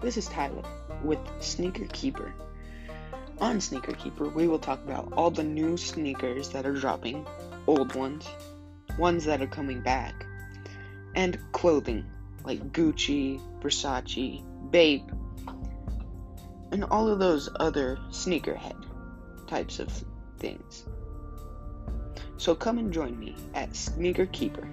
This is Tyler with Sneaker Keeper. On Sneaker Keeper, we will talk about all the new sneakers that are dropping, old ones, ones that are coming back, and clothing like Gucci, Versace, BAPE, and all of those other sneakerhead types of things. So come and join me at Sneaker Keeper.